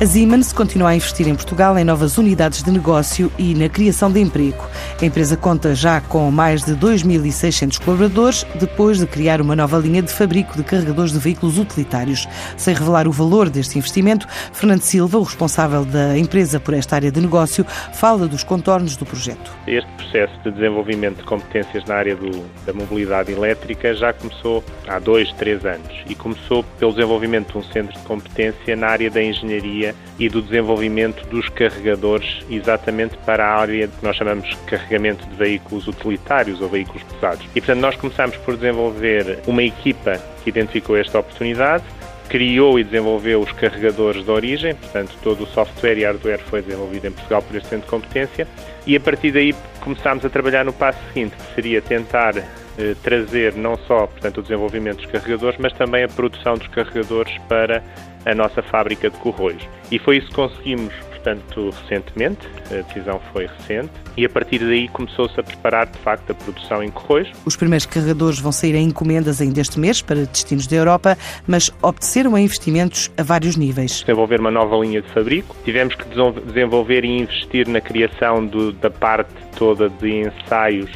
A Siemens continua a investir em Portugal em novas unidades de negócio e na criação de emprego. A empresa conta já com mais de 2.600 colaboradores, depois de criar uma nova linha de fabrico de carregadores de veículos utilitários. Sem revelar o valor deste investimento, Fernando Silva, o responsável da empresa por esta área de negócio, fala dos contornos do projeto. Este processo de desenvolvimento de competências na área do, da mobilidade elétrica já começou há dois, três anos e começou pelo desenvolvimento de um centro de competência na área da engenharia e do desenvolvimento dos carregadores exatamente para a área que nós chamamos de carregamento de veículos utilitários ou veículos pesados. E portanto nós começamos por desenvolver uma equipa que identificou esta oportunidade, criou e desenvolveu os carregadores de origem, portanto todo o software e hardware foi desenvolvido em Portugal por este centro de competência e a partir daí começámos a trabalhar no passo seguinte, que seria tentar eh, trazer não só portanto, o desenvolvimento dos carregadores, mas também a produção dos carregadores para a nossa fábrica de Corroios. E foi isso que conseguimos, portanto, recentemente, a decisão foi recente, e a partir daí começou-se a preparar, de facto, a produção em Corroios. Os primeiros carregadores vão sair em encomendas ainda este mês para destinos da Europa, mas obteceram a investimentos a vários níveis. Desenvolver uma nova linha de fabrico, tivemos que desenvolver e investir na criação do, da parte toda de ensaios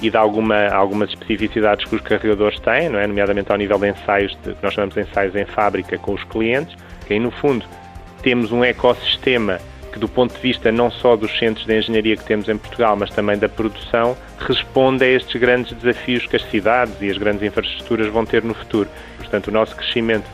e de alguma, algumas especificidades que os carregadores têm, não é? nomeadamente ao nível de ensaios, de, que nós chamamos de ensaios em fábrica com os clientes, que aí no fundo temos um ecossistema que do ponto de vista não só dos centros de engenharia que temos em Portugal, mas também da produção, responde a estes grandes desafios que as cidades e as grandes infraestruturas vão ter no futuro. Portanto, o nosso crescimento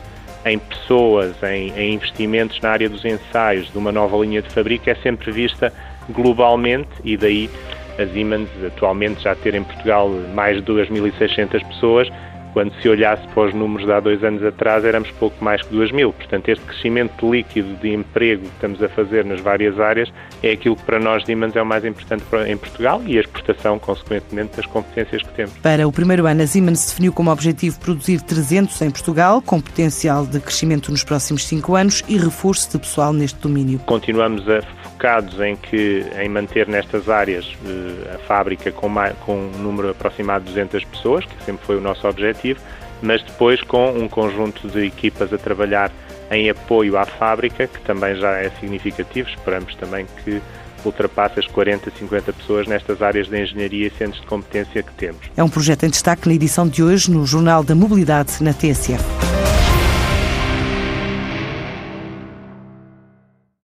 em pessoas, em, em investimentos na área dos ensaios, de uma nova linha de fabrico, é sempre vista globalmente e daí a Siemens atualmente já ter em Portugal mais de 2.600 pessoas, quando se olhasse para os números de há dois anos atrás, éramos pouco mais que 2 mil. Portanto, este crescimento líquido de emprego que estamos a fazer nas várias áreas é aquilo que para nós Siemens é o mais importante em Portugal e a exportação, consequentemente, das competências que temos. Para o primeiro ano, a Siemens definiu como objetivo produzir 300 em Portugal, com potencial de crescimento nos próximos cinco anos e reforço de pessoal neste domínio. Continuamos a focados em que em manter nestas áreas eh, a fábrica com, mais, com um número aproximado de 200 pessoas, que sempre foi o nosso objetivo, mas depois com um conjunto de equipas a trabalhar em apoio à fábrica, que também já é significativo. Esperamos também que ultrapasse as 40, 50 pessoas nestas áreas de engenharia e centros de competência que temos. É um projeto em destaque na edição de hoje no Jornal da Mobilidade na TSF.